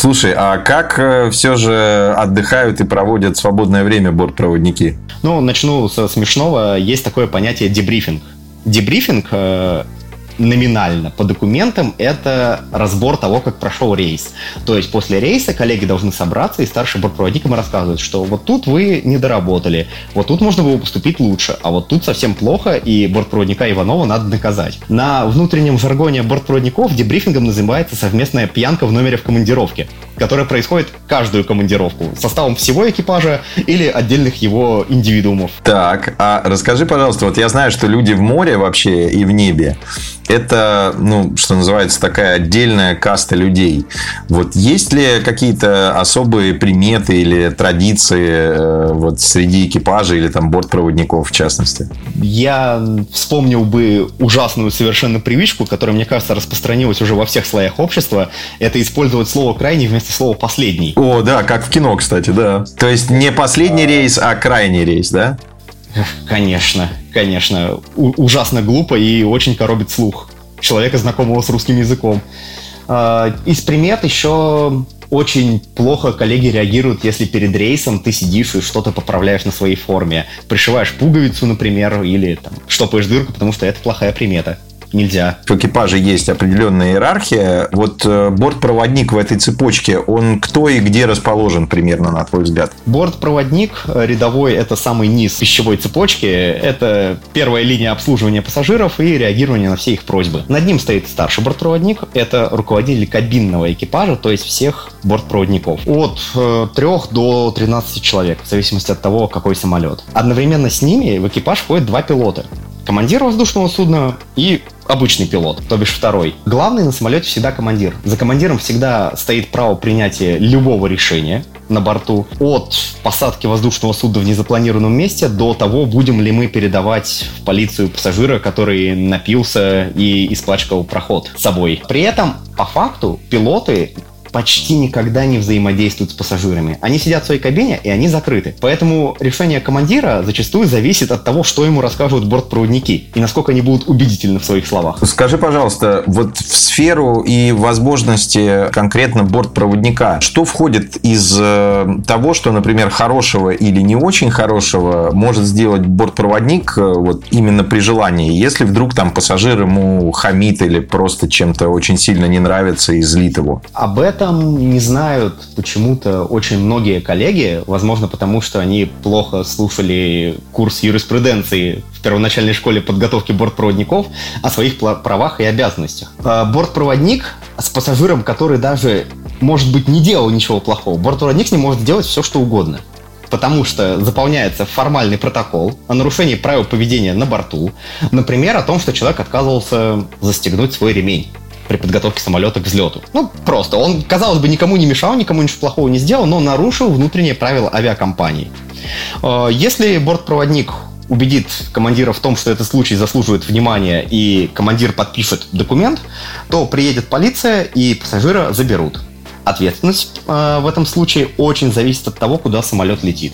Слушай, а как э, все же отдыхают и проводят свободное время бортпроводники? Ну, начну со смешного. Есть такое понятие дебрифинг. Дебрифинг э, номинально по документам это разбор того, как прошел рейс. То есть после рейса коллеги должны собраться и старший бортпроводник им рассказывает, что вот тут вы не доработали, вот тут можно было поступить лучше, а вот тут совсем плохо, и бортпроводника Иванова надо наказать. На внутреннем жаргоне бортпроводников дебрифингом называется совместная пьянка в номере в командировке, которая происходит каждую командировку составом всего экипажа или отдельных его индивидуумов. Так, а расскажи, пожалуйста, вот я знаю, что люди в море вообще и в небе, это, ну, что называется, такая отдельная каста людей. Вот есть ли какие-то особые приметы или традиции э, вот среди экипажа или там бортпроводников в частности? Я вспомнил бы ужасную совершенно привычку, которая, мне кажется, распространилась уже во всех слоях общества. Это использовать слово «крайний» вместо слова «последний». О, да, как в кино, кстати, да. То есть не последний рейс, а крайний рейс, да? Конечно, конечно. У- ужасно глупо и очень коробит слух человека, знакомого с русским языком. А, из примет еще очень плохо коллеги реагируют, если перед рейсом ты сидишь и что-то поправляешь на своей форме. Пришиваешь пуговицу, например, или там, штопаешь дырку, потому что это плохая примета нельзя. В экипаже есть определенная иерархия. Вот э, бортпроводник в этой цепочке, он кто и где расположен примерно, на твой взгляд? Бортпроводник э, рядовой – это самый низ пищевой цепочки. Это первая линия обслуживания пассажиров и реагирования на все их просьбы. Над ним стоит старший бортпроводник. Это руководитель кабинного экипажа, то есть всех бортпроводников. От э, 3 до 13 человек, в зависимости от того, какой самолет. Одновременно с ними в экипаж входят два пилота командир воздушного судна и обычный пилот, то бишь второй. Главный на самолете всегда командир. За командиром всегда стоит право принятия любого решения на борту. От посадки воздушного судна в незапланированном месте до того, будем ли мы передавать в полицию пассажира, который напился и испачкал проход с собой. При этом, по факту, пилоты почти никогда не взаимодействуют с пассажирами. Они сидят в своей кабине, и они закрыты. Поэтому решение командира зачастую зависит от того, что ему расскажут бортпроводники и насколько они будут убедительны в своих словах. Скажи, пожалуйста, вот в сферу и возможности конкретно бортпроводника, что входит из э, того, что, например, хорошего или не очень хорошего может сделать бортпроводник э, вот именно при желании, если вдруг там пассажир ему хамит или просто чем-то очень сильно не нравится и злит его? Об этом этом не знают почему-то очень многие коллеги, возможно, потому что они плохо слушали курс юриспруденции в первоначальной школе подготовки бортпроводников о своих правах и обязанностях. А, бортпроводник с пассажиром, который даже, может быть, не делал ничего плохого, бортпроводник ним может делать все, что угодно потому что заполняется формальный протокол о нарушении правил поведения на борту, например, о том, что человек отказывался застегнуть свой ремень при подготовке самолета к взлету. Ну, просто. Он, казалось бы, никому не мешал, никому ничего плохого не сделал, но нарушил внутренние правила авиакомпании. Э, если бортпроводник убедит командира в том, что этот случай заслуживает внимания, и командир подпишет документ, то приедет полиция и пассажира заберут. Ответственность э, в этом случае очень зависит от того, куда самолет летит.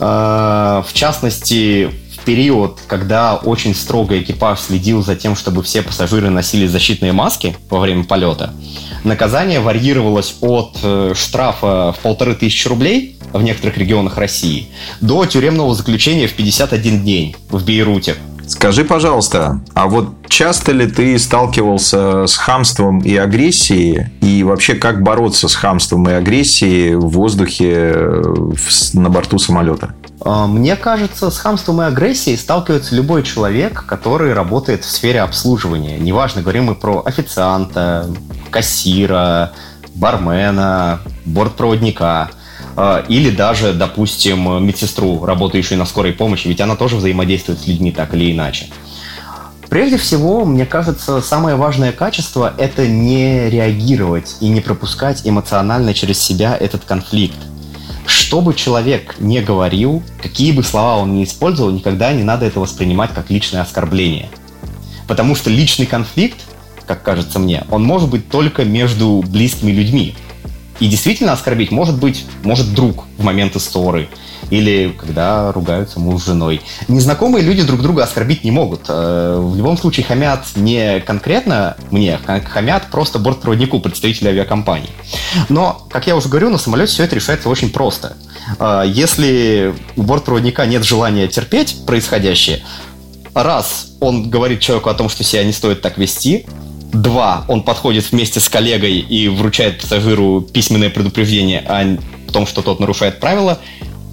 Э, в частности, период, когда очень строго экипаж следил за тем, чтобы все пассажиры носили защитные маски во время полета, наказание варьировалось от э, штрафа в полторы тысячи рублей в некоторых регионах России до тюремного заключения в 51 день в Бейруте. Скажи, пожалуйста, а вот часто ли ты сталкивался с хамством и агрессией? И вообще, как бороться с хамством и агрессией в воздухе на борту самолета? А, мне кажется, с хамством и агрессией сталкивается любой человек, который работает в сфере обслуживания. Неважно, говорим мы про официанта, кассира, бармена, бортпроводника или даже, допустим, медсестру, работающую на скорой помощи, ведь она тоже взаимодействует с людьми так или иначе. Прежде всего, мне кажется, самое важное качество – это не реагировать и не пропускать эмоционально через себя этот конфликт. Что бы человек не говорил, какие бы слова он ни использовал, никогда не надо это воспринимать как личное оскорбление. Потому что личный конфликт, как кажется мне, он может быть только между близкими людьми. И действительно оскорбить может быть, может друг в моменты ссоры, или когда ругаются муж с женой. Незнакомые люди друг друга оскорбить не могут. Э, в любом случае хамят не конкретно мне, хамят просто бортпроводнику, представителю авиакомпании. Но, как я уже говорю, на самолете все это решается очень просто. Э, если у бортпроводника нет желания терпеть происходящее, раз он говорит человеку о том, что себя не стоит так вести, два, он подходит вместе с коллегой и вручает пассажиру письменное предупреждение о том, что тот нарушает правила,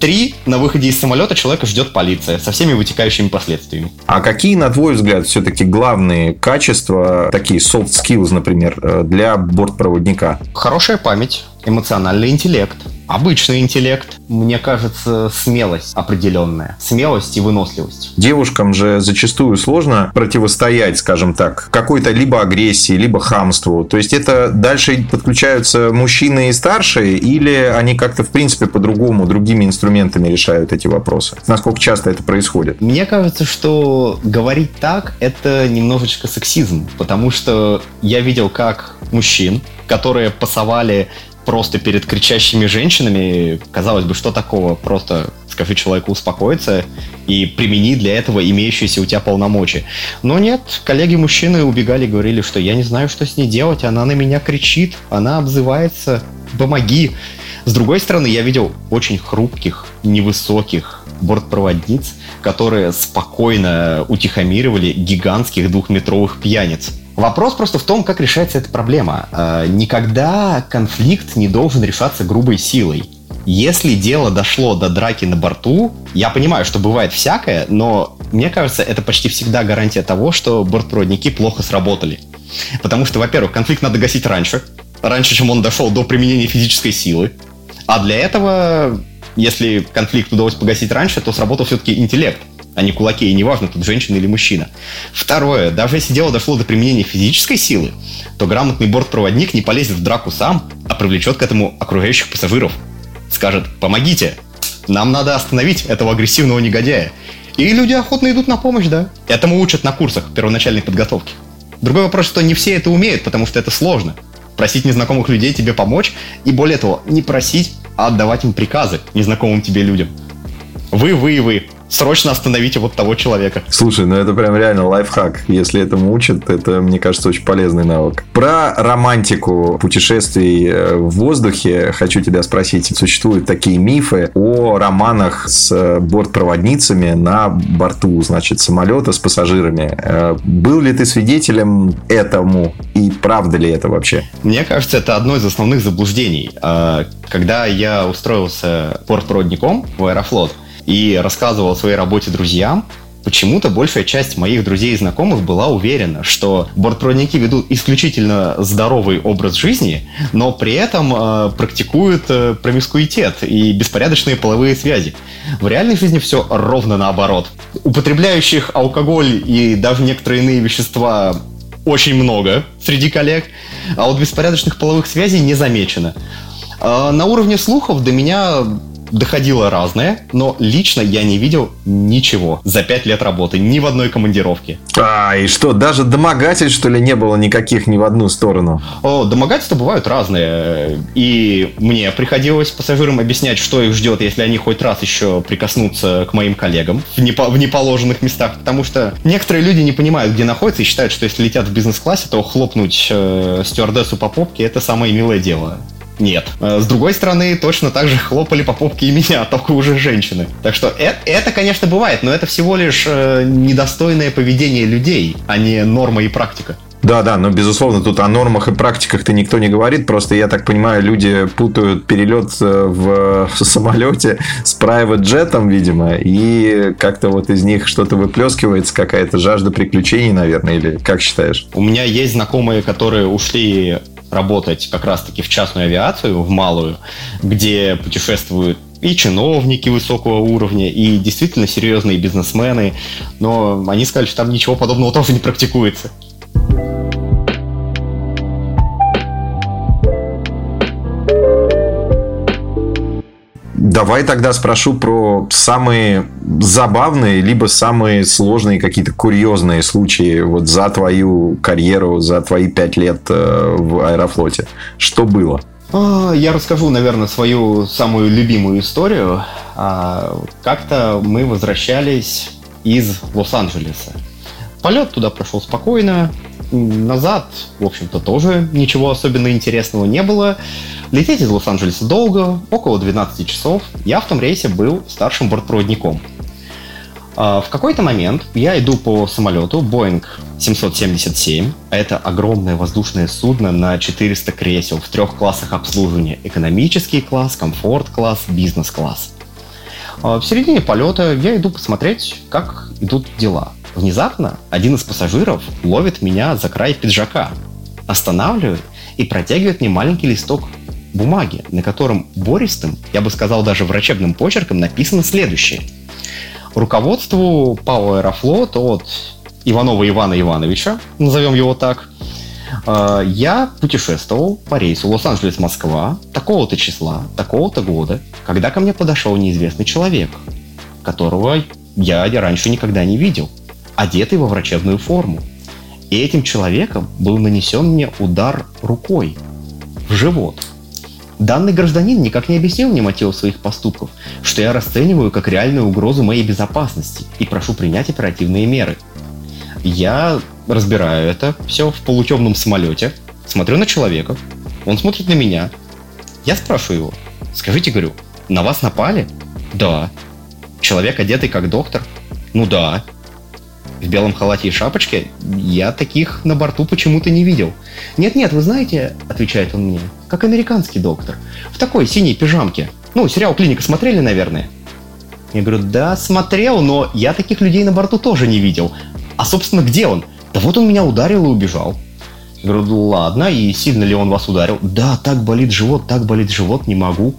Три, на выходе из самолета человека ждет полиция со всеми вытекающими последствиями. А какие, на твой взгляд, все-таки главные качества, такие soft skills, например, э, для бортпроводника? Хорошая память, эмоциональный интеллект, обычный интеллект, мне кажется, смелость определенная. Смелость и выносливость. Девушкам же зачастую сложно противостоять, скажем так, какой-то либо агрессии, либо хамству. То есть это дальше подключаются мужчины и старшие, или они как-то, в принципе, по-другому, другими инструментами решают эти вопросы? Насколько часто это происходит? Мне кажется, что говорить так – это немножечко сексизм, потому что я видел, как мужчин, которые пасовали просто перед кричащими женщинами, казалось бы, что такого? Просто скажи человеку успокоиться и примени для этого имеющиеся у тебя полномочия. Но нет, коллеги-мужчины убегали и говорили, что я не знаю, что с ней делать, она на меня кричит, она обзывается, помоги. С другой стороны, я видел очень хрупких, невысоких бортпроводниц, которые спокойно утихомировали гигантских двухметровых пьяниц. Вопрос просто в том, как решается эта проблема. Э, никогда конфликт не должен решаться грубой силой. Если дело дошло до драки на борту, я понимаю, что бывает всякое, но мне кажется, это почти всегда гарантия того, что бортпроводники плохо сработали. Потому что, во-первых, конфликт надо гасить раньше, раньше, чем он дошел до применения физической силы. А для этого, если конфликт удалось погасить раньше, то сработал все-таки интеллект а не кулаки, и неважно, тут женщина или мужчина. Второе, даже если дело дошло до применения физической силы, то грамотный бортпроводник не полезет в драку сам, а привлечет к этому окружающих пассажиров. Скажет, помогите, нам надо остановить этого агрессивного негодяя. И люди охотно идут на помощь, да. Этому учат на курсах первоначальной подготовки. Другой вопрос, что не все это умеют, потому что это сложно. Просить незнакомых людей тебе помочь, и более того, не просить, а отдавать им приказы незнакомым тебе людям. Вы, вы и вы срочно остановите вот того человека. Слушай, ну это прям реально лайфхак. Если этому учат, это, мне кажется, очень полезный навык. Про романтику путешествий э, в воздухе хочу тебя спросить. Существуют такие мифы о романах с бортпроводницами на борту, значит, самолета с пассажирами. Э, был ли ты свидетелем этому? И правда ли это вообще? Мне кажется, это одно из основных заблуждений. Э, когда я устроился бортпроводником в Аэрофлот, и рассказывал о своей работе друзьям, почему-то большая часть моих друзей и знакомых была уверена, что бортпроводники ведут исключительно здоровый образ жизни, но при этом э, практикуют э, промискуитет и беспорядочные половые связи. В реальной жизни все ровно наоборот. Употребляющих алкоголь и даже некоторые иные вещества очень много среди коллег, а вот беспорядочных половых связей не замечено. Э, на уровне слухов до меня доходило разное, но лично я не видел ничего за пять лет работы, ни в одной командировке. А, и что, даже домогательств, что ли, не было никаких ни в одну сторону? О, домогательства бывают разные. И мне приходилось пассажирам объяснять, что их ждет, если они хоть раз еще прикоснутся к моим коллегам в, непо- в неположенных местах. Потому что некоторые люди не понимают, где находятся, и считают, что если летят в бизнес-классе, то хлопнуть э, стюардессу по попке – это самое милое дело. Нет. Э, с другой стороны, точно так же хлопали по попке и меня, только уже женщины. Так что это, это, конечно, бывает, но это всего лишь э, недостойное поведение людей, а не норма и практика. Да, да, но безусловно тут о нормах и практиках-то никто не говорит. Просто я так понимаю, люди путают перелет э, в самолете с private джетом, видимо, и как-то вот из них что-то выплескивается, какая-то жажда приключений, наверное, или как считаешь? У меня есть знакомые, которые ушли работать как раз-таки в частную авиацию, в малую, где путешествуют и чиновники высокого уровня, и действительно серьезные бизнесмены, но они сказали, что там ничего подобного тоже не практикуется. Давай тогда спрошу про самые забавные, либо самые сложные какие-то курьезные случаи вот за твою карьеру, за твои пять лет э, в Аэрофлоте. Что было? А, я расскажу, наверное, свою самую любимую историю. А, как-то мы возвращались из Лос-Анджелеса. Полет туда прошел спокойно. Назад, в общем-то, тоже ничего особенно интересного не было. Лететь из Лос-Анджелеса долго, около 12 часов. Я в том рейсе был старшим бортпроводником. А, в какой-то момент я иду по самолету Boeing 777, а это огромное воздушное судно на 400 кресел в трех классах обслуживания. Экономический класс, комфорт-класс, бизнес-класс. А, в середине полета я иду посмотреть, как идут дела. Внезапно один из пассажиров ловит меня за край пиджака, останавливает и протягивает мне маленький листок бумаги, на котором бористым, я бы сказал даже врачебным почерком написано следующее. Руководству ПАО «Аэрофлот» от Иванова Ивана Ивановича, назовем его так, э, я путешествовал по рейсу Лос-Анджелес-Москва такого-то числа, такого-то года, когда ко мне подошел неизвестный человек, которого я раньше никогда не видел, одетый во врачебную форму. И этим человеком был нанесен мне удар рукой в живот. Данный гражданин никак не объяснил мне мотив своих поступков, что я расцениваю как реальную угрозу моей безопасности и прошу принять оперативные меры – я разбираю это все в полутемном самолете, смотрю на человека, он смотрит на меня. Я спрашиваю его, скажите, говорю, на вас напали? Да. Человек одетый как доктор? Ну да. В белом халате и шапочке? Я таких на борту почему-то не видел. Нет-нет, вы знаете, отвечает он мне, как американский доктор. В такой синей пижамке. Ну, сериал «Клиника» смотрели, наверное? Я говорю, да, смотрел, но я таких людей на борту тоже не видел. А, собственно, где он? Да вот он меня ударил и убежал. Я говорю, «Ну ладно, и сильно ли он вас ударил? Да, так болит живот, так болит живот, не могу.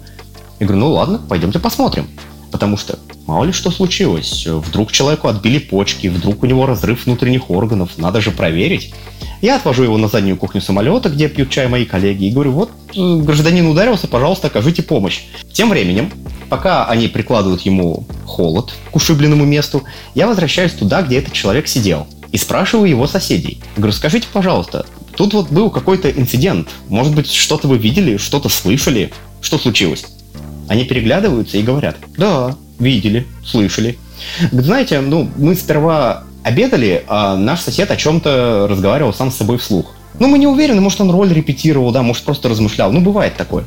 Я говорю, ну ладно, пойдемте посмотрим. Потому что мало ли что случилось. Вдруг человеку отбили почки, вдруг у него разрыв внутренних органов, надо же проверить. Я отвожу его на заднюю кухню самолета, где пьют чай мои коллеги, и говорю, вот гражданин ударился, пожалуйста, окажите помощь. Тем временем, пока они прикладывают ему холод к ушибленному месту, я возвращаюсь туда, где этот человек сидел, и спрашиваю его соседей. Говорю, скажите, пожалуйста, тут вот был какой-то инцидент, может быть, что-то вы видели, что-то слышали, что случилось? Они переглядываются и говорят, да, видели, слышали. Знаете, ну, мы сперва обедали, а наш сосед о чем-то разговаривал сам с собой вслух. Ну, мы не уверены, может, он роль репетировал, да, может, просто размышлял. Ну, бывает такое.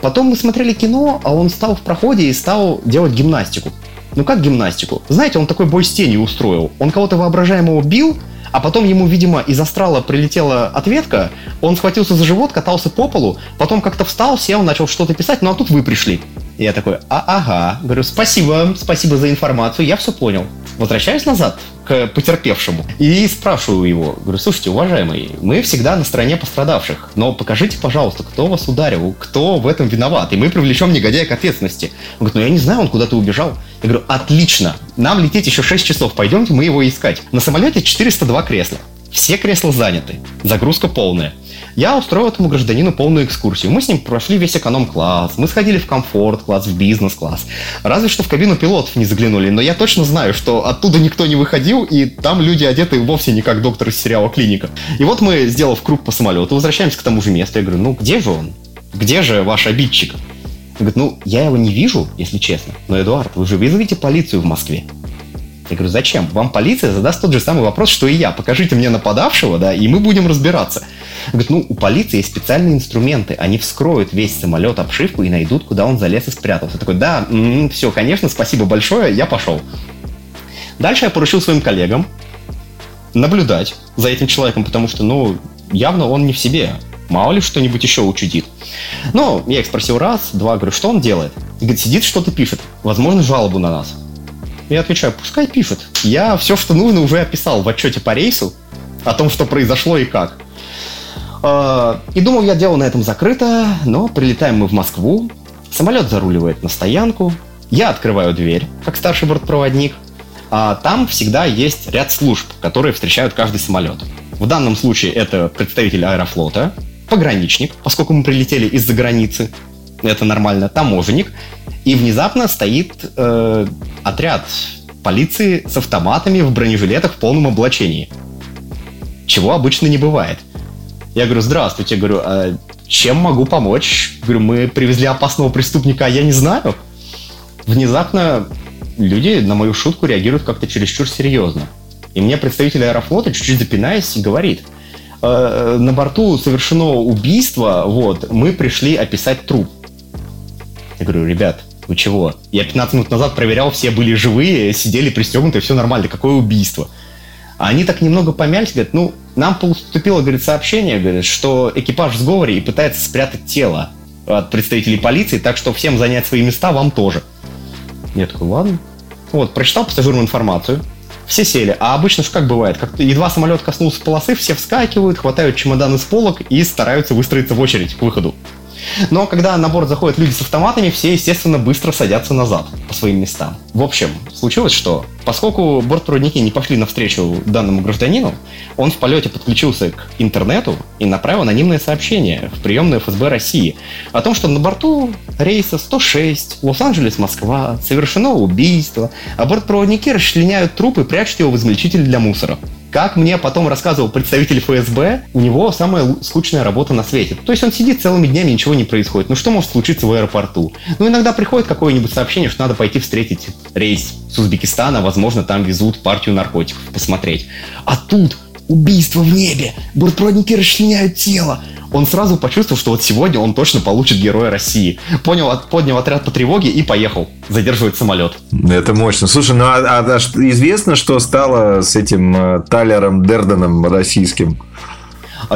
Потом мы смотрели кино, а он стал в проходе и стал делать гимнастику. Ну, как гимнастику? Знаете, он такой бой с тенью устроил. Он кого-то воображаемого бил, а потом ему, видимо, из астрала прилетела ответка, он схватился за живот, катался по полу, потом как-то встал, сел, начал что-то писать, ну а тут вы пришли. И я такой, а ага, говорю, спасибо, спасибо за информацию, я все понял. Возвращаюсь назад потерпевшему и спрашиваю его, говорю, слушайте, уважаемый, мы всегда на стороне пострадавших, но покажите, пожалуйста, кто вас ударил, кто в этом виноват, и мы привлечем негодяя к ответственности. Он говорит, ну я не знаю, он куда-то убежал. Я говорю, отлично, нам лететь еще 6 часов, пойдемте мы его искать. На самолете 402 кресла. Все кресла заняты, загрузка полная. Я устроил этому гражданину полную экскурсию. Мы с ним прошли весь эконом-класс, мы сходили в комфорт-класс, в бизнес-класс. Разве что в кабину пилотов не заглянули, но я точно знаю, что оттуда никто не выходил, и там люди одеты вовсе не как доктор из сериала «Клиника». И вот мы, сделав круг по самолету, возвращаемся к тому же месту. Я говорю, ну где же он? Где же ваш обидчик? Он говорит, ну, я его не вижу, если честно. Но, Эдуард, вы же вызовите полицию в Москве. Я говорю, зачем? Вам полиция задаст тот же самый вопрос, что и я. Покажите мне нападавшего, да, и мы будем разбираться. Он говорит, ну, у полиции есть специальные инструменты. Они вскроют весь самолет, обшивку и найдут, куда он залез и спрятался. Я такой, да, м-м, все, конечно, спасибо большое, я пошел. Дальше я поручил своим коллегам наблюдать за этим человеком, потому что, ну, явно он не в себе. Мало ли что-нибудь еще учудит. Ну, я их спросил раз, два, говорю, что он делает? И говорит, сидит, что-то пишет. Возможно, жалобу на нас. Я отвечаю, пускай пишет. Я все, что нужно, уже описал в отчете по рейсу о том, что произошло и как. А, и думал, я дело на этом закрыто, но прилетаем мы в Москву, самолет заруливает на стоянку, я открываю дверь, как старший бортпроводник, а там всегда есть ряд служб, которые встречают каждый самолет. В данном случае это представитель аэрофлота, пограничник, поскольку мы прилетели из-за границы, это нормально, таможенник, и внезапно стоит э, отряд полиции с автоматами в бронежилетах в полном облачении. Чего обычно не бывает. Я говорю, здравствуйте, говорю, а чем могу помочь? Говорю, мы привезли опасного преступника, а я не знаю. Внезапно люди на мою шутку реагируют как-то чересчур серьезно. И мне представитель Аэрофлота, чуть-чуть запинаясь, говорит, э, на борту совершено убийство, вот, мы пришли описать труп. Я говорю, ребят, вы чего? Я 15 минут назад проверял, все были живые, сидели пристегнуты, все нормально, какое убийство? А они так немного помялись, говорят, ну, нам поступило, говорит, сообщение, говорит, что экипаж в сговоре и пытается спрятать тело от представителей полиции, так что всем занять свои места, вам тоже. Я такой, ладно. Вот, прочитал пассажирам информацию, все сели. А обычно же как бывает, как едва самолет коснулся полосы, все вскакивают, хватают чемоданы с полок и стараются выстроиться в очередь к выходу. Но когда на борт заходят люди с автоматами, все, естественно, быстро садятся назад по своим местам. В общем, случилось что? Поскольку бортпроводники не пошли навстречу данному гражданину, он в полете подключился к интернету и направил анонимное сообщение в приемную ФСБ России о том, что на борту рейса 106 Лос-Анджелес-Москва совершено убийство, а бортпроводники расчленяют труп и прячут его в измельчитель для мусора. Как мне потом рассказывал представитель ФСБ, у него самая скучная работа на свете. То есть он сидит целыми днями, ничего не происходит. Ну что может случиться в аэропорту? Ну иногда приходит какое-нибудь сообщение, что надо пойти встретить рейс с Узбекистана, возможно, там везут партию наркотиков, посмотреть. А тут убийство в небе, бортпроводники расчленяют тело, он сразу почувствовал, что вот сегодня он точно получит Героя России. Понял, поднял отряд по тревоге и поехал задерживать самолет. Это мощно. Слушай, ну а, а, а известно, что стало с этим э, Талером Дерденом российским?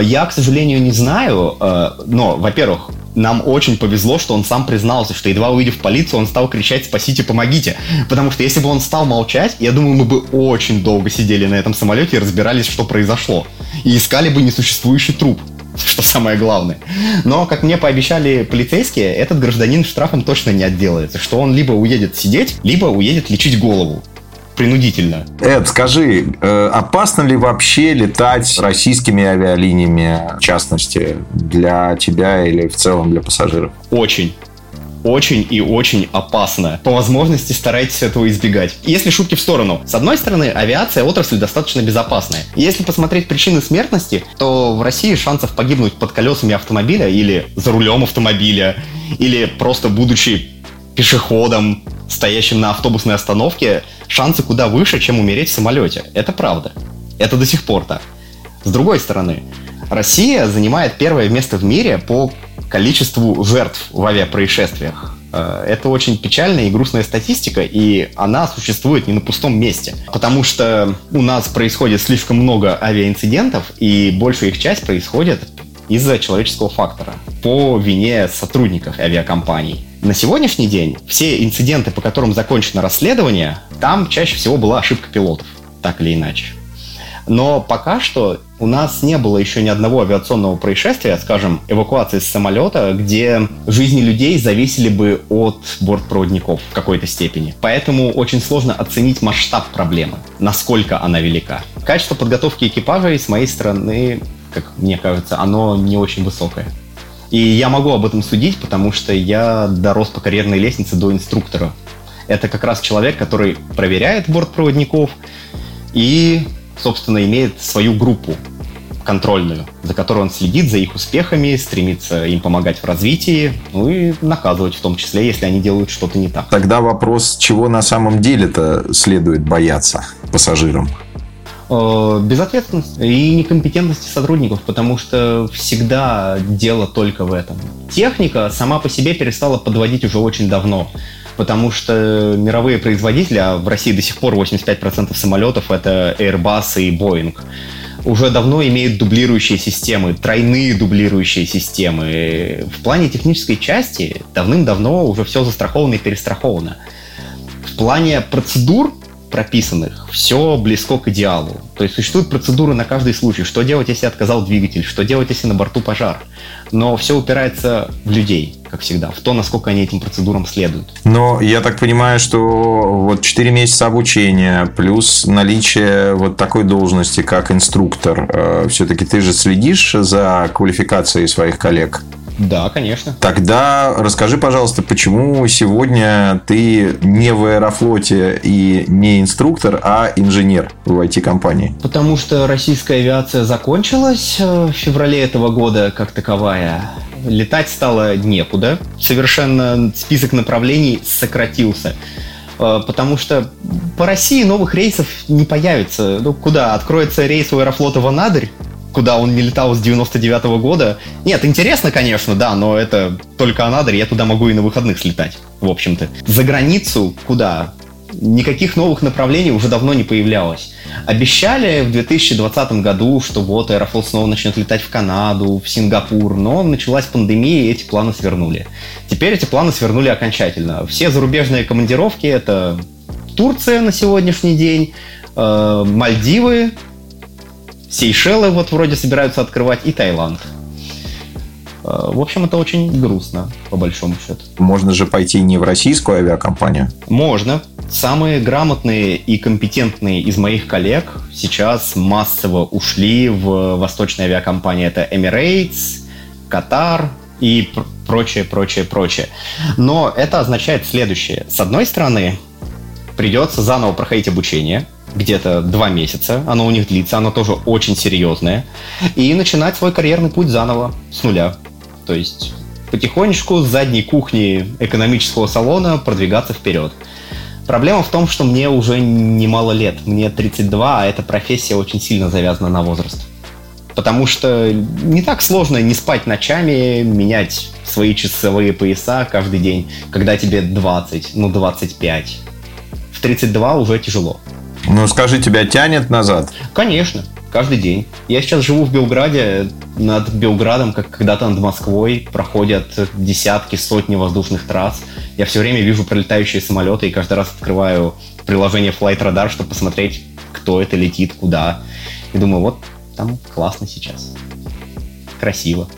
Я, к сожалению, не знаю, э, но, во-первых, нам очень повезло, что он сам признался, что едва увидев полицию, он стал кричать «спасите, помогите». Потому что если бы он стал молчать, я думаю, мы бы очень долго сидели на этом самолете и разбирались, что произошло. И искали бы несуществующий труп. что самое главное. Но, как мне пообещали полицейские, этот гражданин штрафом точно не отделается, что он либо уедет сидеть, либо уедет лечить голову принудительно. Эд, скажи, э, опасно ли вообще летать российскими авиалиниями, в частности, для тебя или в целом для пассажиров? Очень очень и очень опасно. По возможности старайтесь этого избегать. Если шутки в сторону. С одной стороны, авиация отрасль достаточно безопасная. Если посмотреть причины смертности, то в России шансов погибнуть под колесами автомобиля или за рулем автомобиля, или просто будучи пешеходом, стоящим на автобусной остановке, шансы куда выше, чем умереть в самолете. Это правда. Это до сих пор так. С другой стороны, Россия занимает первое место в мире по количеству жертв в авиапроисшествиях. Э, это очень печальная и грустная статистика, и она существует не на пустом месте. Потому что у нас происходит слишком много авиаинцидентов, и большая их часть происходит из-за человеческого фактора, по вине сотрудников авиакомпаний. На сегодняшний день все инциденты, по которым закончено расследование, там чаще всего была ошибка пилотов, так или иначе. Но пока что у нас не было еще ни одного авиационного происшествия, скажем, эвакуации с самолета, где жизни людей зависели бы от бортпроводников в какой-то степени. Поэтому очень сложно оценить масштаб проблемы, насколько она велика. Качество подготовки экипажа с моей стороны, как мне кажется, оно не очень высокое. И я могу об этом судить, потому что я дорос по карьерной лестнице до инструктора. Это как раз человек, который проверяет бортпроводников и собственно, имеет свою группу контрольную, за которой он следит за их успехами, стремится им помогать в развитии, ну и наказывать в том числе, если они делают что-то не так. Тогда вопрос, чего на самом деле-то следует бояться пассажирам? Э, безответственность и некомпетентности сотрудников, потому что всегда дело только в этом. Техника сама по себе перестала подводить уже очень давно потому что мировые производители, а в России до сих пор 85% самолетов это Airbus и Boeing, уже давно имеют дублирующие системы, тройные дублирующие системы. В плане технической части давным-давно уже все застраховано и перестраховано. В плане процедур прописанных, все близко к идеалу. То есть существуют процедуры на каждый случай. Что делать, если отказал двигатель? Что делать, если на борту пожар? Но все упирается в людей, как всегда, в то, насколько они этим процедурам следуют. Но я так понимаю, что вот 4 месяца обучения плюс наличие вот такой должности, как инструктор, э, все-таки ты же следишь за квалификацией своих коллег? Да, конечно. Тогда расскажи, пожалуйста, почему сегодня ты не в Аэрофлоте и не инструктор, а инженер в IT-компании? Потому что российская авиация закончилась э, в феврале этого года как таковая. летать стало некуда. Совершенно список направлений сократился. Э, потому что по России новых рейсов не появится. Ну, куда? Откроется рейс у Аэрофлота в Анадырь, куда он не летал с 99 -го года. Нет, интересно, конечно, да, но это только Анадырь, я туда могу и на выходных слетать, в общем-то. За границу куда? никаких новых направлений уже давно не появлялось. Обещали в 2020 году, что вот Аэрофлот снова начнет летать в Канаду, в Сингапур, но началась пандемия, и эти планы свернули. Теперь эти планы свернули окончательно. Все зарубежные командировки — это Турция на сегодняшний день, э, Мальдивы, Сейшелы вот вроде собираются открывать и Таиланд. Э, в общем, это очень грустно, по большому счету. Можно же пойти не в российскую авиакомпанию? Можно. Самые грамотные и компетентные из моих коллег сейчас массово ушли в восточные авиакомпании. Это Emirates, Qatar и прочее, прочее, прочее. Но это означает следующее. С одной стороны, придется заново проходить обучение, где-то два месяца, оно у них длится, оно тоже очень серьезное, и начинать свой карьерный путь заново, с нуля. То есть потихонечку с задней кухни экономического салона продвигаться вперед. Проблема в том, что мне уже немало лет, мне 32, а эта профессия очень сильно завязана на возраст. Потому что не так сложно не спать ночами, менять свои часовые пояса каждый день, когда тебе 20, ну 25. В 32 уже тяжело. Ну скажи, тебя тянет назад? Конечно каждый день. Я сейчас живу в Белграде, над Белградом, как когда-то над Москвой, проходят десятки, сотни воздушных трасс. Я все время вижу пролетающие самолеты и каждый раз открываю приложение Flight Radar, чтобы посмотреть, кто это летит, куда. И думаю, вот там классно сейчас. Красиво.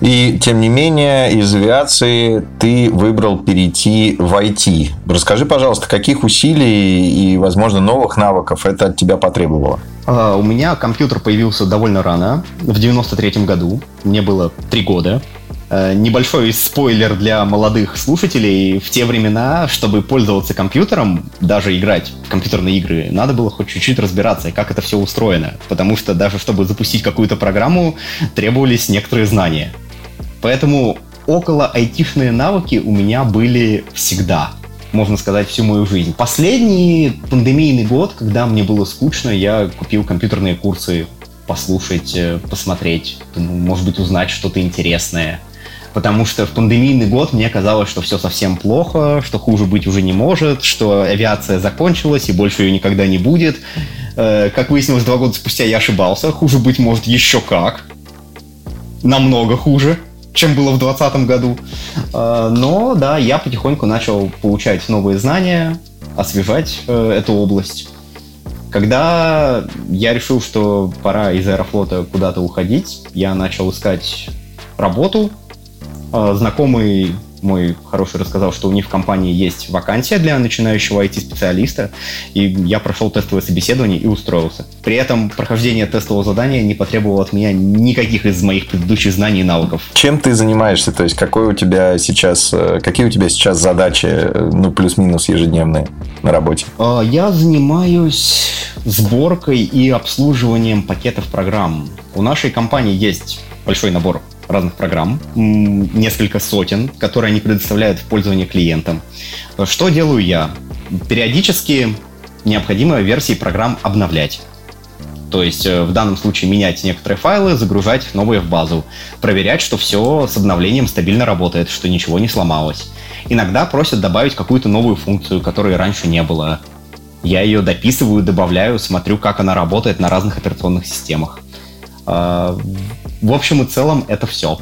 И, тем не менее, из авиации ты выбрал перейти в IT. Расскажи, пожалуйста, каких усилий и, возможно, новых навыков это от тебя потребовало? Uh, у меня компьютер появился довольно рано, в 93 году. Мне было три года. Uh, небольшой спойлер для молодых слушателей. В те времена, чтобы пользоваться компьютером, даже играть в компьютерные игры, надо было хоть чуть-чуть разбираться, как это все устроено. Потому что даже чтобы запустить какую-то программу, требовались некоторые знания. Поэтому около айтишные навыки у меня были всегда можно сказать, всю мою жизнь. Последний пандемийный год, когда мне было скучно, я купил компьютерные курсы послушать, э, посмотреть, может быть, узнать что-то интересное. Потому что в пандемийный год мне казалось, что все совсем плохо, что хуже быть уже не может, что авиация закончилась и больше ее никогда не будет. Э, как выяснилось, два года спустя я ошибался. Хуже быть может еще как. Намного хуже чем было в 2020 году. А, но да, я потихоньку начал получать новые знания, освежать э, эту область. Когда я решил, что пора из Аэрофлота куда-то уходить, я начал искать работу. А, знакомый мой хороший рассказал, что у них в компании есть вакансия для начинающего IT-специалиста, и я прошел тестовое собеседование и устроился. При этом прохождение тестового задания не потребовало от меня никаких из моих предыдущих знаний и навыков. Чем ты занимаешься? То есть, какой у тебя сейчас, э, какие у тебя сейчас задачи, э, ну, плюс-минус ежедневные на работе? А, я занимаюсь сборкой и обслуживанием пакетов программ. У нашей компании есть большой набор разных программ, несколько сотен, которые они предоставляют в пользование клиентам. Что делаю я? Периодически необходимо версии программ обновлять. То есть э, в данном случае менять некоторые файлы, загружать новые в базу, проверять, что все с обновлением стабильно работает, что ничего не сломалось. Иногда просят добавить какую-то новую функцию, которой раньше не было. Я ее дописываю, добавляю, смотрю, как она работает на разных операционных системах. В общем и целом это все.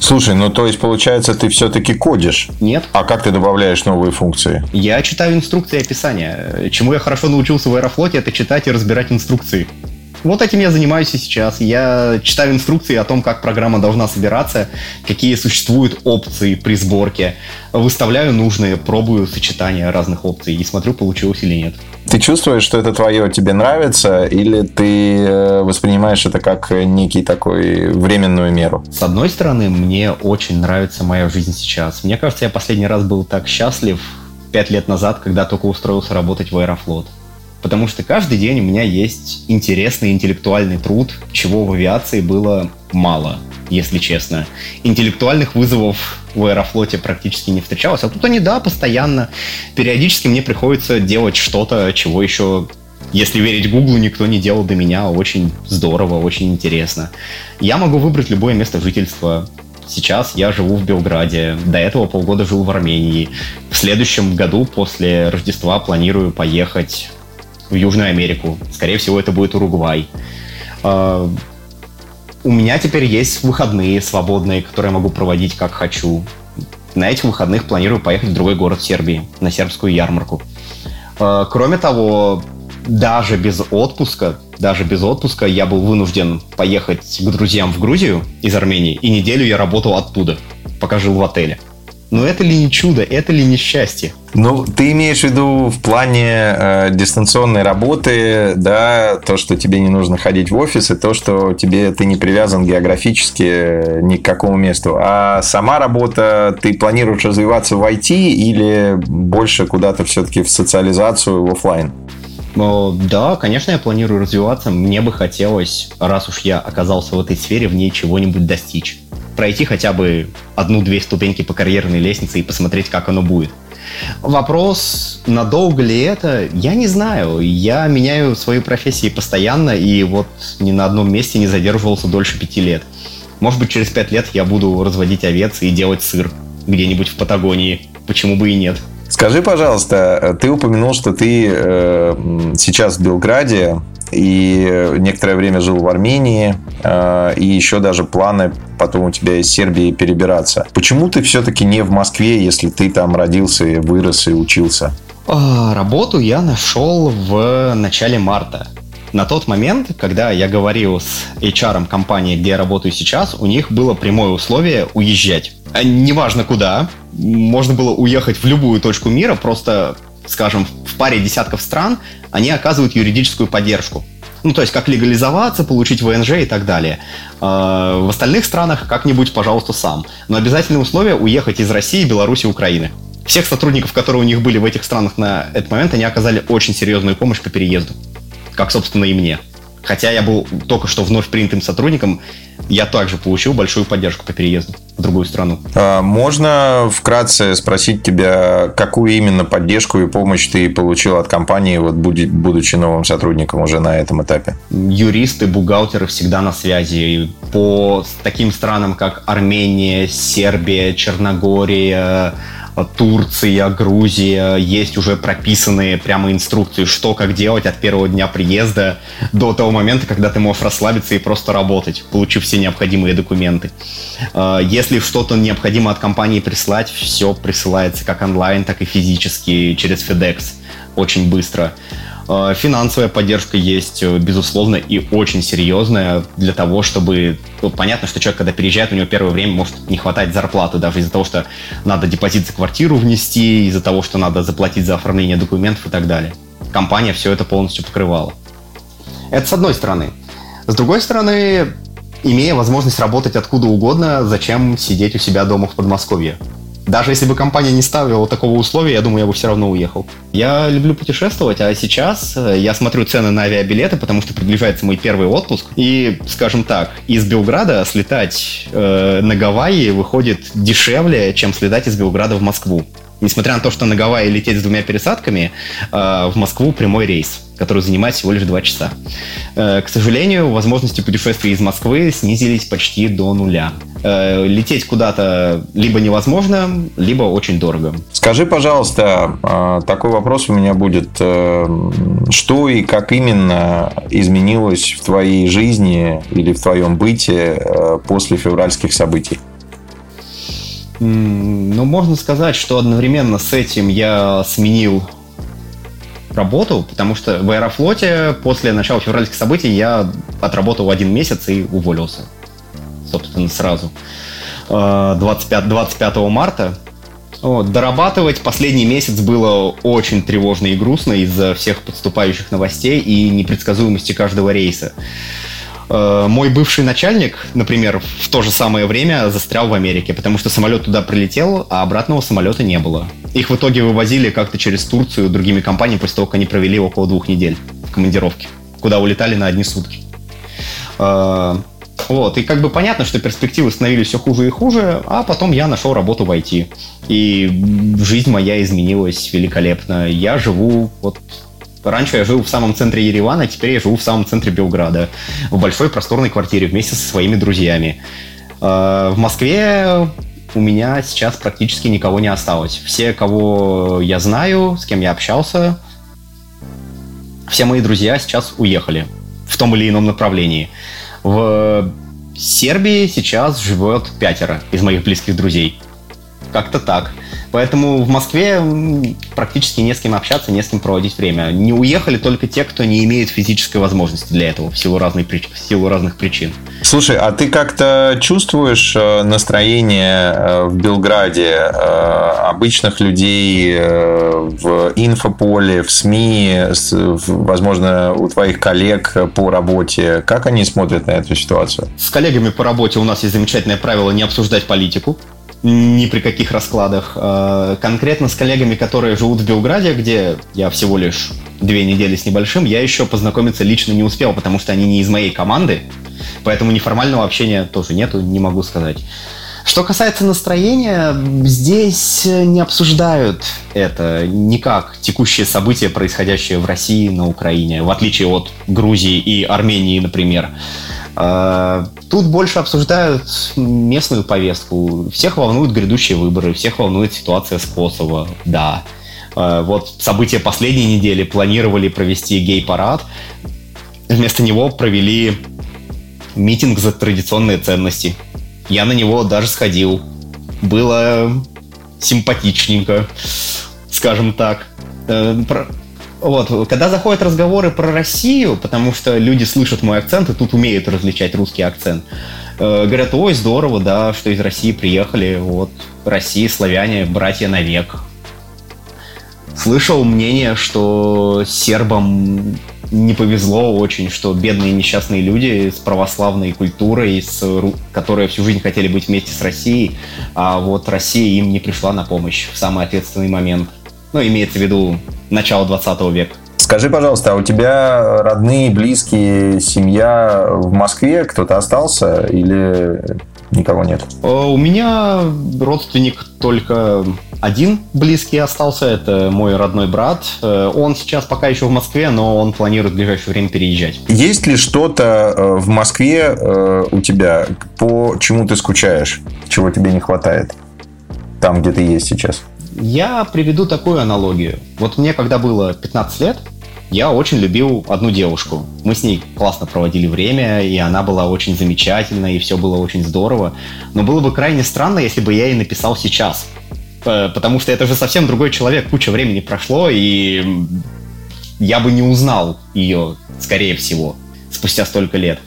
Слушай, ну то есть получается ты все-таки кодишь? Нет. А как ты добавляешь новые функции? Я читаю инструкции и описания. Чему я хорошо научился в Аэрофлоте, это читать и разбирать инструкции. Вот этим я занимаюсь и сейчас. Я читаю инструкции о том, как программа должна собираться, какие существуют опции при сборке. Выставляю нужные, пробую сочетания разных опций и смотрю, получилось или нет. Ты чувствуешь, что это твое, тебе нравится, или ты э, воспринимаешь это как некий такой временную меру? С одной стороны, мне очень нравится моя жизнь сейчас. Мне кажется, я последний раз был так счастлив пять лет назад, когда только устроился работать в Аэрофлот. Потому что каждый день у меня есть интересный интеллектуальный труд, чего в авиации было мало, если честно. Интеллектуальных вызовов в Аэрофлоте практически не встречалось. А тут они, да, постоянно. Периодически мне приходится делать что-то, чего еще если верить Гуглу, никто не делал до меня. Очень здорово, очень интересно. Я могу выбрать любое место жительства. Сейчас я живу в Белграде. До этого полгода жил в Армении. В следующем году после Рождества планирую поехать в Южную Америку. Скорее всего, это будет Уругвай. А, у меня теперь есть выходные свободные, которые я могу проводить как хочу. На этих выходных планирую поехать в другой город Сербии, на сербскую ярмарку. А, кроме того, даже без отпуска, даже без отпуска я был вынужден поехать к друзьям в Грузию из Армении, и неделю я работал оттуда, пока жил в отеле. Но это ли не чудо, это ли не счастье? Ну, ты имеешь в виду в плане э, дистанционной работы, да, то, что тебе не нужно ходить в офис, и то, что тебе ты не привязан географически ни к какому месту. А сама работа, ты планируешь развиваться в IT или больше куда-то все-таки в социализацию, в офлайн? Да, конечно, я планирую развиваться. Мне бы хотелось, раз уж я оказался в этой сфере, в ней чего-нибудь достичь. Пройти хотя бы одну-две ступеньки по карьерной лестнице и посмотреть, как оно будет. Вопрос, надолго ли это, я не знаю. Я меняю свои профессии постоянно, и вот ни на одном месте не задерживался дольше пяти лет. Может быть, через пять лет я буду разводить овец и делать сыр где-нибудь в Патагонии. Почему бы и нет? Скажи, пожалуйста, ты упомянул, что ты э, сейчас в Белграде и некоторое время жил в Армении, э, и еще даже планы потом у тебя из Сербии перебираться. Почему ты все-таки не в Москве, если ты там родился, вырос и учился? А, работу я нашел в начале марта. На тот момент, когда я говорил с HR компании, где я работаю сейчас, у них было прямое условие уезжать. А неважно куда, можно было уехать в любую точку мира, просто, скажем, в паре десятков стран они оказывают юридическую поддержку. Ну, то есть, как легализоваться, получить ВНЖ и так далее. А, в остальных странах как-нибудь, пожалуйста, сам. Но обязательное условие уехать из России, Беларуси, Украины. Всех сотрудников, которые у них были в этих странах на этот момент, они оказали очень серьезную помощь по переезду как, собственно, и мне. Хотя я был только что вновь принятым сотрудником, я также получил большую поддержку по переезду в другую страну. А можно вкратце спросить тебя, какую именно поддержку и помощь ты получил от компании, вот будучи новым сотрудником уже на этом этапе? Юристы, бухгалтеры всегда на связи. По таким странам, как Армения, Сербия, Черногория, Турция, Грузия, есть уже прописанные прямо инструкции, что как делать от первого дня приезда до того момента, когда ты можешь расслабиться и просто работать, получив все необходимые документы. А, если что-то необходимо от компании прислать, все присылается как онлайн, так и физически через FedEx очень быстро. Э, финансовая поддержка есть, э, безусловно, и очень серьезная для того, чтобы... Ну, понятно, что человек, когда переезжает, у него первое время может не хватать зарплаты, даже из-за того, что надо депозит за квартиру внести, из-за того, что надо заплатить за оформление документов и так далее. Компания все это полностью покрывала. Это с одной стороны. С другой стороны, имея возможность работать откуда угодно, зачем сидеть у себя дома в Подмосковье? Даже если бы компания не ставила такого условия, я думаю, я бы все равно уехал. Я люблю путешествовать, а сейчас э, я смотрю цены на авиабилеты, потому что приближается мой первый отпуск. И, скажем так, из Белграда слетать э, на Гавайи выходит дешевле, чем слетать из Белграда в Москву. Несмотря на то, что на Гавайи лететь с двумя пересадками, э, в Москву прямой рейс, который занимает всего лишь два часа. Э, к сожалению, возможности путешествий из Москвы снизились почти до нуля. Э, лететь куда-то либо невозможно, либо очень дорого. Скажи, пожалуйста, такой вопрос у меня будет. Что и как именно изменилось в твоей жизни или в твоем быте после февральских событий? Ну, можно сказать, что одновременно с этим я сменил работу, потому что в Аэрофлоте после начала февральских событий я отработал один месяц и уволился. Собственно, сразу. 25, э, 25 марта. Вот, дорабатывать последний месяц было очень тревожно и грустно из-за всех подступающих новостей и непредсказуемости каждого рейса. Э, мой бывший начальник, например, в то же самое время застрял в Америке, потому что самолет туда прилетел, а обратного самолета не было. Их в итоге вывозили как-то через Турцию другими компаниями после того, как они провели около двух недель в командировке, куда улетали на одни сутки. Э, вот, и как бы понятно, что перспективы становились все хуже и хуже, а потом я нашел работу в IT. И жизнь моя изменилась великолепно. Я живу вот Раньше я жил в самом центре Еревана, теперь я живу в самом центре Белграда, в большой просторной квартире вместе со своими друзьями. Э, в Москве у меня сейчас практически никого не осталось. Все, кого я знаю, с кем я общался, все мои друзья сейчас уехали в том или ином направлении. В Сербии сейчас живет пятеро из моих близких друзей. Как-то так. Поэтому в Москве практически не с кем общаться, не с кем проводить время. Не уехали только те, кто не имеет физической возможности для этого в силу, разной, в силу разных причин. Слушай, а ты как-то чувствуешь э, настроение э, в Белграде э, обычных людей в инфополе, в СМИ, возможно, у твоих коллег по работе? Как они смотрят на эту ситуацию? С коллегами по работе у нас есть замечательное правило не обсуждать политику ни при каких раскладах. А, конкретно с коллегами, которые живут в Белграде, где я всего лишь две недели с небольшим, я еще познакомиться лично не успел, потому что они не из моей команды, поэтому неформального общения тоже нету, не могу сказать. Что касается настроения, здесь не обсуждают это никак текущие события, происходящие в России, на Украине, в отличие от Грузии и Армении, например. А, тут больше обсуждают местную повестку. Всех волнуют грядущие выборы, всех волнует ситуация с Косово, да. А, вот события последней недели планировали провести гей-парад. Вместо него провели митинг за традиционные ценности. Я на него даже сходил. Было симпатичненько, скажем так. Вот, когда заходят разговоры про Россию, потому что люди слышат мой акцент и тут умеют различать русский акцент, э, говорят, ой, здорово, да, что из России приехали, вот, Россия, славяне, братья навек. Слышал мнение, что сербам не повезло очень, что бедные несчастные люди с православной культурой, с, которые всю жизнь хотели быть вместе с Россией, а вот Россия им не пришла на помощь в самый ответственный момент. Ну, имеется в виду начала 20 века. Скажи, пожалуйста, а у тебя родные, близкие, семья в Москве? Кто-то остался или никого нет? Э, у меня родственник только один близкий остался, это мой родной брат. Э, он сейчас пока еще в Москве, но он планирует в ближайшее время переезжать. Есть ли что-то э, в Москве у тебя, по чему ты скучаешь, чего тебе не хватает? Там, где ты есть сейчас. Я приведу такую аналогию. Вот мне, когда было 15 лет, я очень любил одну девушку. Мы с ней классно проводили время, и она была очень замечательна, и все было очень здорово. Но было бы крайне странно, если бы я ей написал сейчас. Потому что это же совсем другой человек, куча времени прошло, и я бы не узнал ее, скорее всего, спустя столько лет.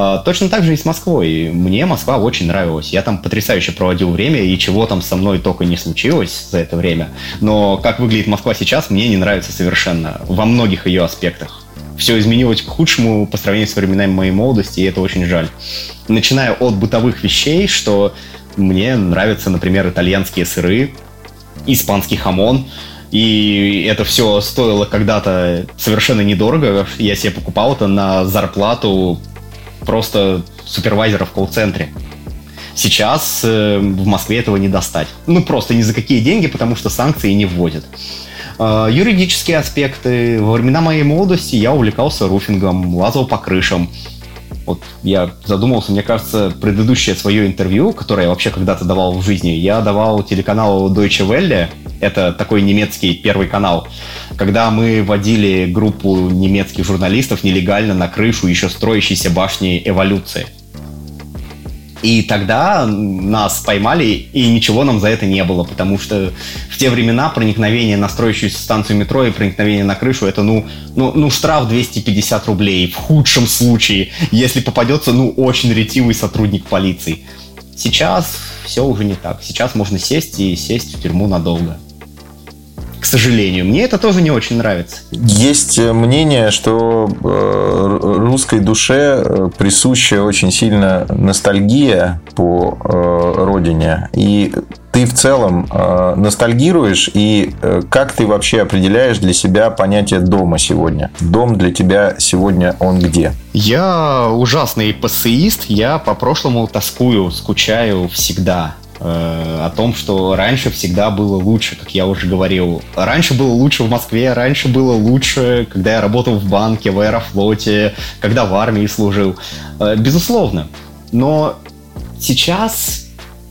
А, точно так же и с Москвой. Мне Москва очень нравилась. Я там потрясающе проводил время, и чего там со мной только не случилось за это время. Но как выглядит Москва сейчас, мне не нравится совершенно. Во многих ее аспектах. Все изменилось к худшему по сравнению с временами моей молодости, и это очень жаль. Начиная от бытовых вещей, что мне нравятся, например, итальянские сыры, испанский хамон, и это все стоило когда-то совершенно недорого. Я себе покупал это на зарплату просто супервайзера в колл-центре. Сейчас э, в Москве этого не достать. Ну, просто ни за какие деньги, потому что санкции не вводят. Э, юридические аспекты. Во времена моей молодости я увлекался руфингом, лазал по крышам. Вот я задумался, мне кажется, предыдущее свое интервью, которое я вообще когда-то давал в жизни, я давал телеканалу Deutsche Welle, это такой немецкий первый канал, когда мы водили группу немецких журналистов нелегально на крышу еще строящейся башни эволюции. И тогда нас поймали, и ничего нам за это не было, потому что в те времена проникновение на строящуюся станцию метро и проникновение на крышу это, ну, ну, ну штраф 250 рублей в худшем случае, если попадется, ну, очень ретивый сотрудник полиции. Сейчас все уже не так. Сейчас можно сесть и сесть в тюрьму надолго. К сожалению. Мне это тоже не очень нравится. Есть мнение, что э, русской душе э, присуща очень сильно ностальгия по э, родине. И ты в целом э, ностальгируешь и э, как ты вообще определяешь для себя понятие дома сегодня? Дом для тебя сегодня он где? Я ужасный пассеист, я по прошлому тоскую, скучаю всегда э, о том, что раньше всегда было лучше, как я уже говорил. Раньше было лучше в Москве, раньше было лучше, когда я работал в банке, в аэрофлоте, когда в армии служил. Э, безусловно. Но сейчас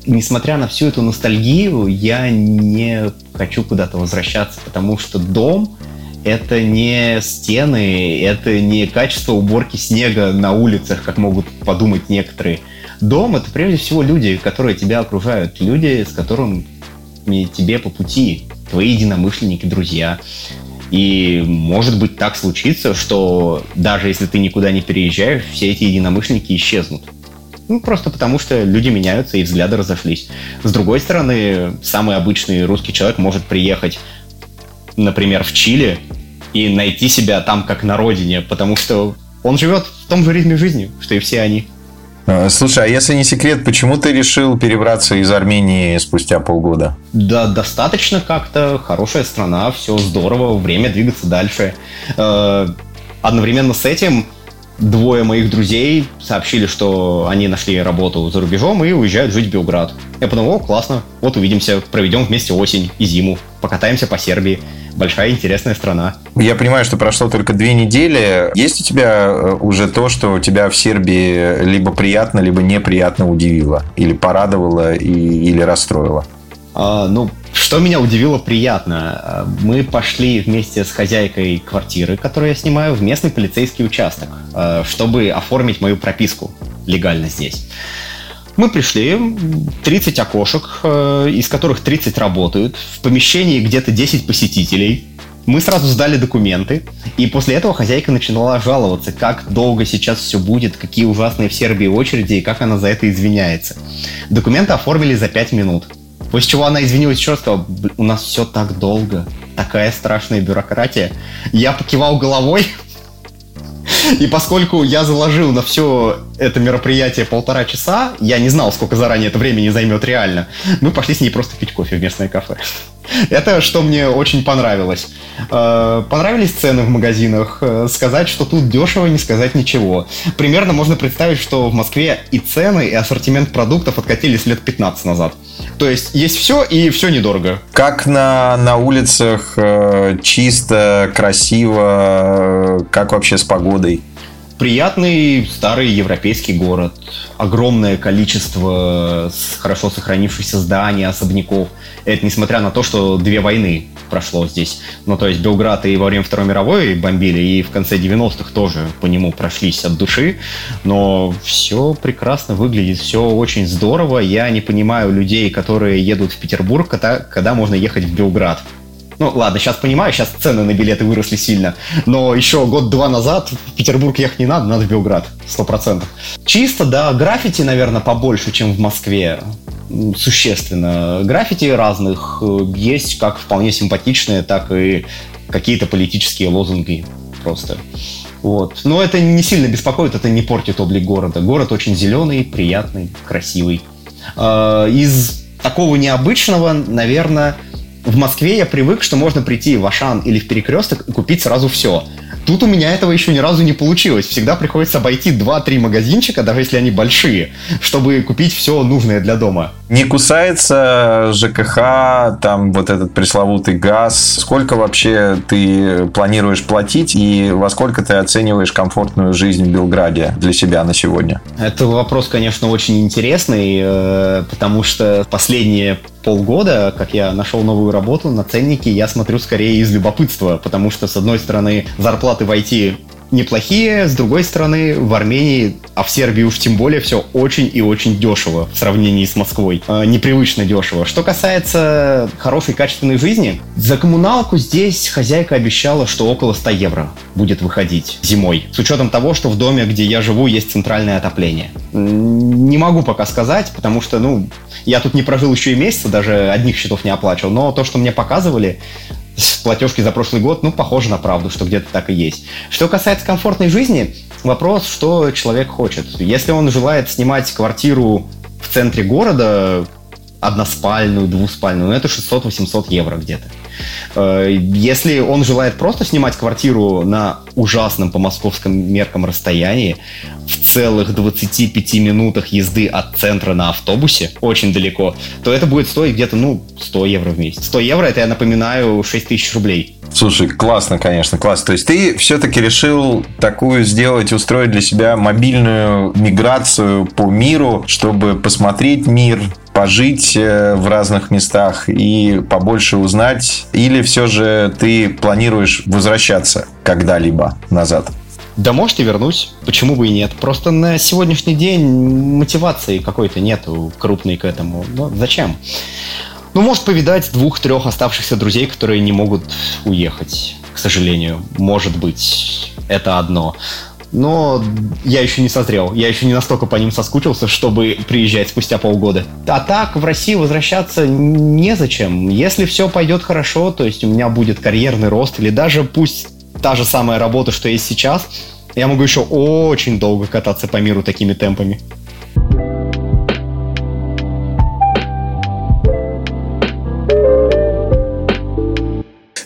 несмотря на всю эту ностальгию, я не хочу куда-то возвращаться, потому что дом это не стены, это не качество уборки снега на улицах, как могут подумать некоторые. Дом это прежде всего люди, которые тебя окружают, люди, с которыми тебе по пути, твои единомышленники, друзья. И может быть так случится, что даже если ты никуда не переезжаешь, все эти единомышленники исчезнут. Ну, просто потому что люди меняются и взгляды разошлись. С другой стороны, самый обычный русский человек может приехать, например, в Чили и найти себя там как на родине, потому что он живет в том же ритме жизни, что и все они. А, слушай, а если не секрет, почему ты решил перебраться из Армении спустя полгода? Да, достаточно как-то. Хорошая страна, все здорово, время двигаться дальше. Э, одновременно с этим двое моих друзей сообщили, что они нашли работу за рубежом и уезжают жить в Белград. Я подумал, о, классно, вот увидимся, проведем вместе осень и зиму, покатаемся по Сербии. Большая интересная страна. Я понимаю, что прошло только две недели. Есть у тебя э, уже то, что тебя в Сербии либо приятно, либо неприятно удивило? Или порадовало, и, или расстроило? А, ну, что меня удивило приятно, мы пошли вместе с хозяйкой квартиры, которую я снимаю, в местный полицейский участок, а, чтобы оформить мою прописку легально здесь. Мы пришли, 30 окошек, э, из которых 30 работают, в помещении где-то 10 посетителей. Мы сразу сдали документы, и после этого хозяйка начинала жаловаться, как долго сейчас все будет, какие ужасные в Сербии очереди и как она за это извиняется. Документы оформили за 5 минут. После чего она извинилась еще раз, сказала, у нас все так долго, такая страшная бюрократия. Я покивал головой, и поскольку я заложил на все это мероприятие полтора часа, я не знал, сколько заранее это времени займет реально, мы пошли с ней просто пить кофе в местное кафе. Это что мне очень понравилось. Э, понравились цены в магазинах. Э, сказать, что тут дешево, не сказать ничего. Примерно можно представить, что в Москве и цены, и ассортимент продуктов откатились лет 15 назад. То есть есть все и все недорого. Как на, на улицах э, чисто, красиво, как вообще с погодой? Приятный старый европейский город. Огромное количество хорошо сохранившихся зданий, особняков. Это несмотря на то, что две войны прошло здесь. Ну, то есть Белград и во время Второй мировой бомбили, и в конце 90-х тоже по нему прошлись от души. Но все прекрасно выглядит, все очень здорово. Я не понимаю людей, которые едут в Петербург, когда, когда можно ехать в Белград. Ну, ладно, сейчас понимаю, сейчас цены на билеты выросли сильно, но еще год-два назад в Петербург ехать не надо, надо в Белград, сто процентов. Чисто, да, граффити, наверное, побольше, чем в Москве, существенно. Граффити разных э, есть, как вполне симпатичные, так и какие-то политические лозунги просто. Вот. Но это не сильно беспокоит, это не портит облик города. Город очень зеленый, приятный, красивый. А, из такого необычного, наверное, в Москве я привык, что можно прийти в Ашан или в Перекресток и купить сразу все. Тут у меня этого еще ни разу не получилось. Всегда приходится обойти 2-3 магазинчика, даже если они большие, чтобы купить все нужное для дома. Не кусается ЖКХ, там вот этот пресловутый газ. Сколько вообще ты планируешь платить и во сколько ты оцениваешь комфортную жизнь в Белграде для себя на сегодня? Это вопрос, конечно, очень интересный, э, потому что последние полгода, как я нашел новую работу на ценники, я смотрю скорее из любопытства, потому что, с одной стороны, зарплаты в IT неплохие, с другой стороны, в Армении, а в Сербии уж тем более, все очень и очень дешево в сравнении с Москвой. Э, непривычно дешево. Что касается хорошей качественной жизни, за коммуналку здесь хозяйка обещала, что около 100 евро будет выходить зимой. С учетом того, что в доме, где я живу, есть центральное отопление. Не могу пока сказать, потому что, ну, я тут не прожил еще и месяца, даже одних счетов не оплачивал, но то, что мне показывали, платежки за прошлый год, ну, похоже на правду, что где-то так и есть. Что касается комфортной жизни, вопрос, что человек хочет. Если он желает снимать квартиру в центре города, односпальную, двуспальную, ну, это 600-800 евро где-то. Э, если он желает просто снимать квартиру на ужасном по московским меркам расстоянии, в целых 25 минутах езды от центра на автобусе, очень далеко, то это будет стоить где-то, ну, 100 евро в месяц. 100 евро, это, я напоминаю, 6 тысяч рублей. Слушай, классно, конечно, классно. То есть ты все-таки решил такую сделать, устроить для себя мобильную миграцию по миру, чтобы посмотреть мир, пожить э, в разных местах и побольше узнать? Или все же ты планируешь возвращаться когда-либо назад? Да, может, и вернусь. Почему бы и нет? Просто на сегодняшний день мотивации какой-то нету крупной к этому. Ну, зачем? Ну, может, повидать двух-трех оставшихся друзей, которые не могут уехать, к сожалению. Может быть, это одно но я еще не созрел, я еще не настолько по ним соскучился, чтобы приезжать спустя полгода. А так в Россию возвращаться незачем. Если все пойдет хорошо, то есть у меня будет карьерный рост, или даже пусть та же самая работа, что есть сейчас, я могу еще очень долго кататься по миру такими темпами.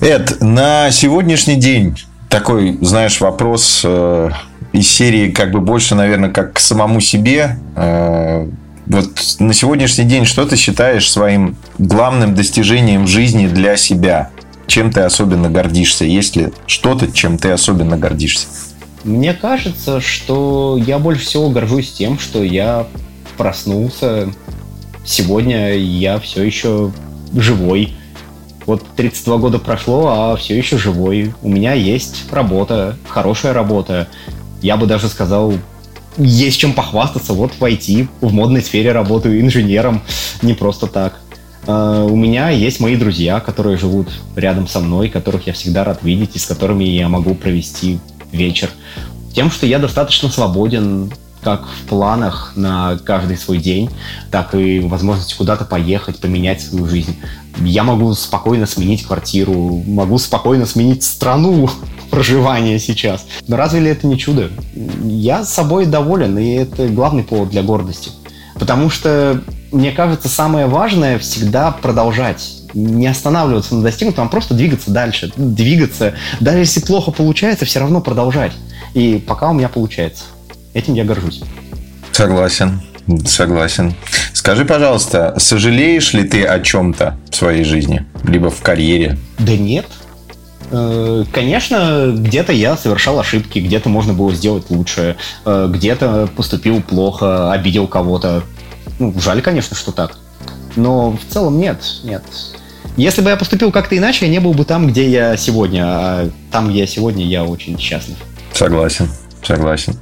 Эд, на сегодняшний день такой, знаешь, вопрос э, из серии как бы больше, наверное, как к самому себе. Э, вот на сегодняшний день что ты считаешь своим главным достижением жизни для себя? Чем ты особенно гордишься? Есть ли что-то, чем ты особенно гордишься? Мне кажется, что я больше всего горжусь тем, что я проснулся. Сегодня я все еще живой. Вот 32 года прошло, а все еще живой. У меня есть работа, хорошая работа я бы даже сказал, есть чем похвастаться. Вот в IT, в модной сфере работаю инженером, не просто так. Uh, у меня есть мои друзья, которые живут рядом со мной, которых я всегда рад видеть и с которыми я могу провести вечер. Тем, что я достаточно свободен как в планах на каждый свой день, так и возможности куда-то поехать, поменять свою жизнь. Я могу спокойно сменить квартиру, могу спокойно сменить страну, проживания сейчас. Но разве ли это не чудо? Я с собой доволен, и это главный повод для гордости. Потому что, мне кажется, самое важное всегда продолжать. Не останавливаться на достигнутом, а просто двигаться дальше. Двигаться. Даже если плохо получается, все равно продолжать. И пока у меня получается. Этим я горжусь. Согласен. Согласен. Скажи, пожалуйста, сожалеешь ли ты о чем-то в своей жизни? Либо в карьере? Да нет. Э, конечно, где-то я совершал ошибки, где-то можно было сделать лучше, э, где-то поступил плохо, обидел кого-то. Ну, жаль, конечно, что так. Но в целом нет, нет. Если бы я поступил как-то иначе, я не был бы там, где я сегодня. А там, где я сегодня, я очень счастлив. Согласен, согласен.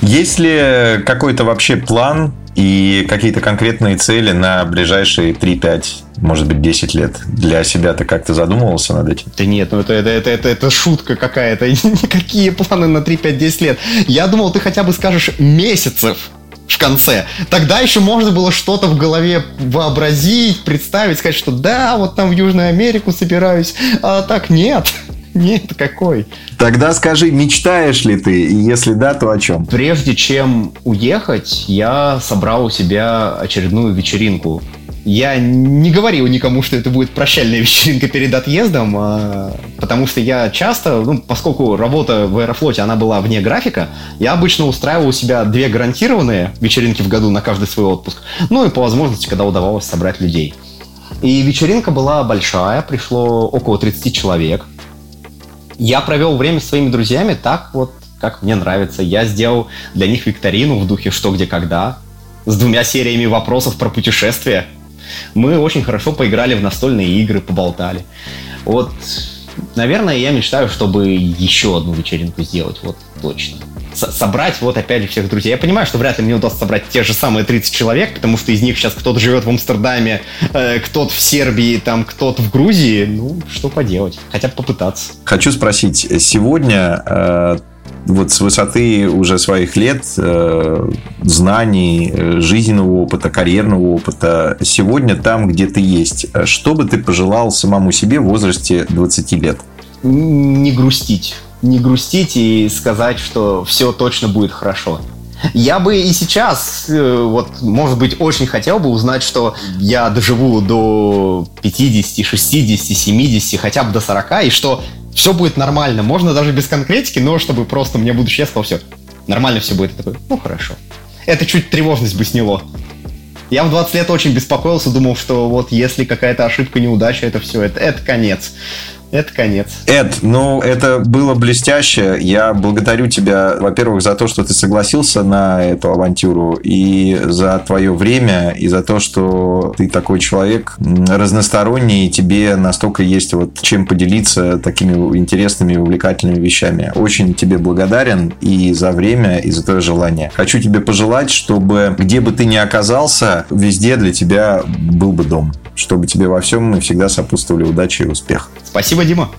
Есть ли какой-то вообще план и какие-то конкретные цели на ближайшие 3-5, может быть, 10 лет для себя ты как-то задумывался над этим? Да нет, ну это, это, это, это, это шутка какая-то. Никакие планы на 3-5-10 лет. Я думал, ты хотя бы скажешь месяцев в конце. Тогда еще можно было что-то в голове вообразить, представить, сказать, что да, вот там в Южную Америку собираюсь, а так нет. Нет, какой? Тогда скажи, мечтаешь ли ты? И если да, то о чем? Прежде чем уехать, я собрал у себя очередную вечеринку. Я не говорил никому, что это будет прощальная вечеринка перед отъездом, а, потому что я часто, ну, поскольку работа в Аэрофлоте, она была вне графика, я обычно устраивал у себя две гарантированные вечеринки в году на каждый свой отпуск, ну и по возможности, когда удавалось собрать людей. И вечеринка была большая, пришло около 30 человек я провел время с своими друзьями так вот, как мне нравится. Я сделал для них викторину в духе «Что, где, когда» с двумя сериями вопросов про путешествия. Мы очень хорошо поиграли в настольные игры, поболтали. Вот, наверное, я мечтаю, чтобы еще одну вечеринку сделать, вот точно собрать вот опять же всех друзей. Я понимаю, что вряд ли мне удастся собрать те же самые 30 человек, потому что из них сейчас кто-то живет в Амстердаме, э, кто-то в Сербии, там кто-то в Грузии. Ну, что поделать? Хотя бы попытаться. Хочу спросить, сегодня э, вот с высоты уже своих лет, э, знаний, э, жизненного опыта, карьерного опыта, сегодня там, где ты есть, что бы ты пожелал самому себе в возрасте 20 лет? Не грустить. Не грустить и сказать, что все точно будет хорошо. Я бы и сейчас, э, вот, может быть, очень хотел бы узнать, что я доживу до 50, 60, 70, хотя бы до 40, и что все будет нормально. Можно даже без конкретики, но чтобы просто мне будущее сказал, все, нормально все будет. Я такой, ну хорошо. Это чуть тревожность бы сняло. Я в 20 лет очень беспокоился, думал, что вот если какая-то ошибка, неудача, это все, это, это конец. Это конец. Эд, ну, это было блестяще. Я благодарю тебя, во-первых, за то, что ты согласился на эту авантюру, и за твое время, и за то, что ты такой человек разносторонний, и тебе настолько есть вот чем поделиться такими интересными увлекательными вещами. Очень тебе благодарен и за время, и за твое желание. Хочу тебе пожелать, чтобы где бы ты ни оказался, везде для тебя был бы дом. Чтобы тебе во всем и всегда сопутствовали удача и успех. Спасибо, Дима.